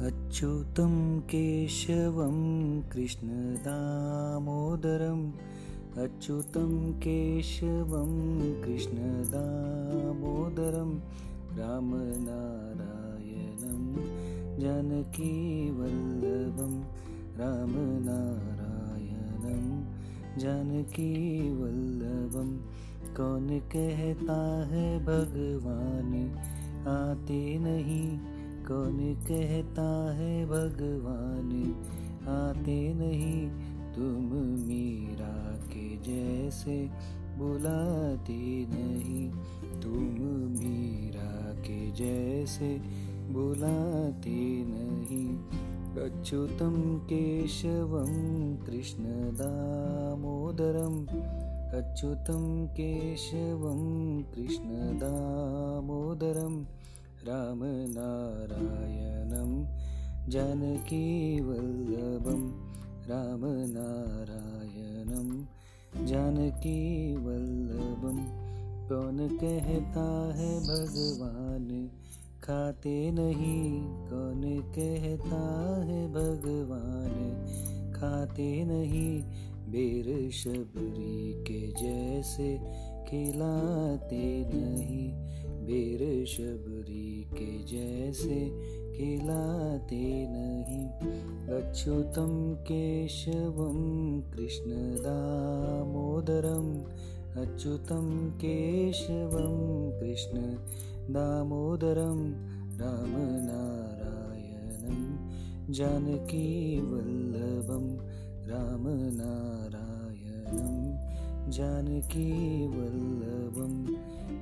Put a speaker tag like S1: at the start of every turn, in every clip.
S1: अच्युतं केशवं कृष्णदामोदरम् अच्युतं केशवं कृष्णदामोदरं रामनारायणं जानकीवल्लभं रामनारायणं जानकीवल्लभं कौन कहता है भगवान, आते नहीं। कौन कहता है भगवान? आते नहीं तुम मीरा के जैसे, बुलाते नहीं तुम मीरा के जैसे, बुलाते नहीं। अच्युतं केशवं कृष्णदामोदरम् अच्युतं केशवं कृष्णदामोदरम् रामनारायणं जानकीवल्लभं रामनारायणं जानकीवल्लभं कौन कहता है भगवान, खाते नहीं? कौन कहता है भगवान, खाते नहीं? बेर शबरी के जैसे खिलाते नहीं। बेर शबरी के जैसे खिलाते नहीं। अच्युतं केशवं कृष्णदामोदरम् अच्युतं केशवं कृष्णदामोदरं रामनारायणं जानकीवल्लभं रामनारायणं जानकीवल्लभं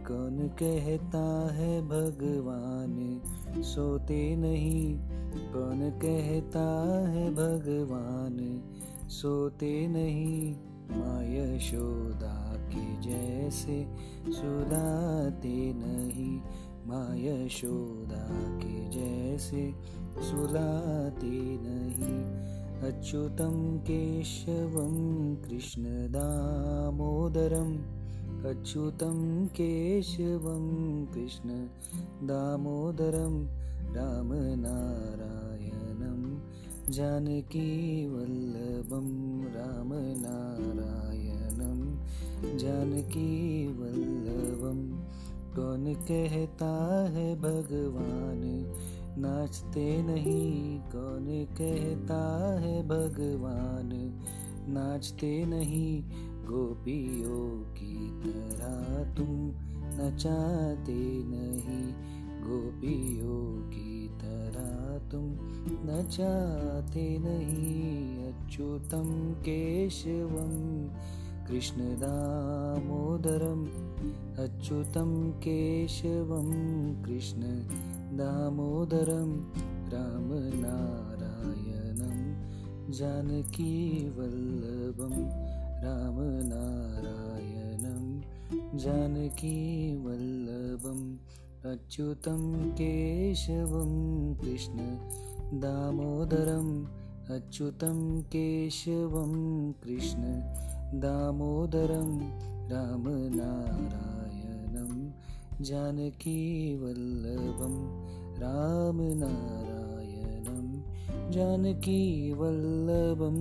S1: कौन कहता है भगवान? सोते नहीं, कौन कहता है भगवान? सोते नहीं माँ यशोदा के जैसे सुलाते नहीं। माँ यशोदा के जैसे सुलाते नहीं। अच्युतं केशवं कृष्णदामोदरम् अच्युतं केशवं कृष्णदामोदरं रामनारायणं जानकीवल्लभं रामनारायणं जानकीवल्लभं कौन कहता है भगवान? नाचते नहीं, कौन कहता है भगवान? नाचते नहीं गोपियों की तरह तुम नचाते नहीं। गोपियों की तरह तुम नचाते नहीं। अच्युतं केशवं कृष्णदामोदरम्। अच्युतं केशवं कृष्णदामोदरं रामनारायणं जानकीवल्लभं रामनारायणं जानकीवल्लभम् अच्युतं केशवं कृष्णदामोदरम् अच्युतं केशवं कृष्णदामोदरं रामनारायणं जानकीवल्लभं रामनारायणं जानकीवल्लभम्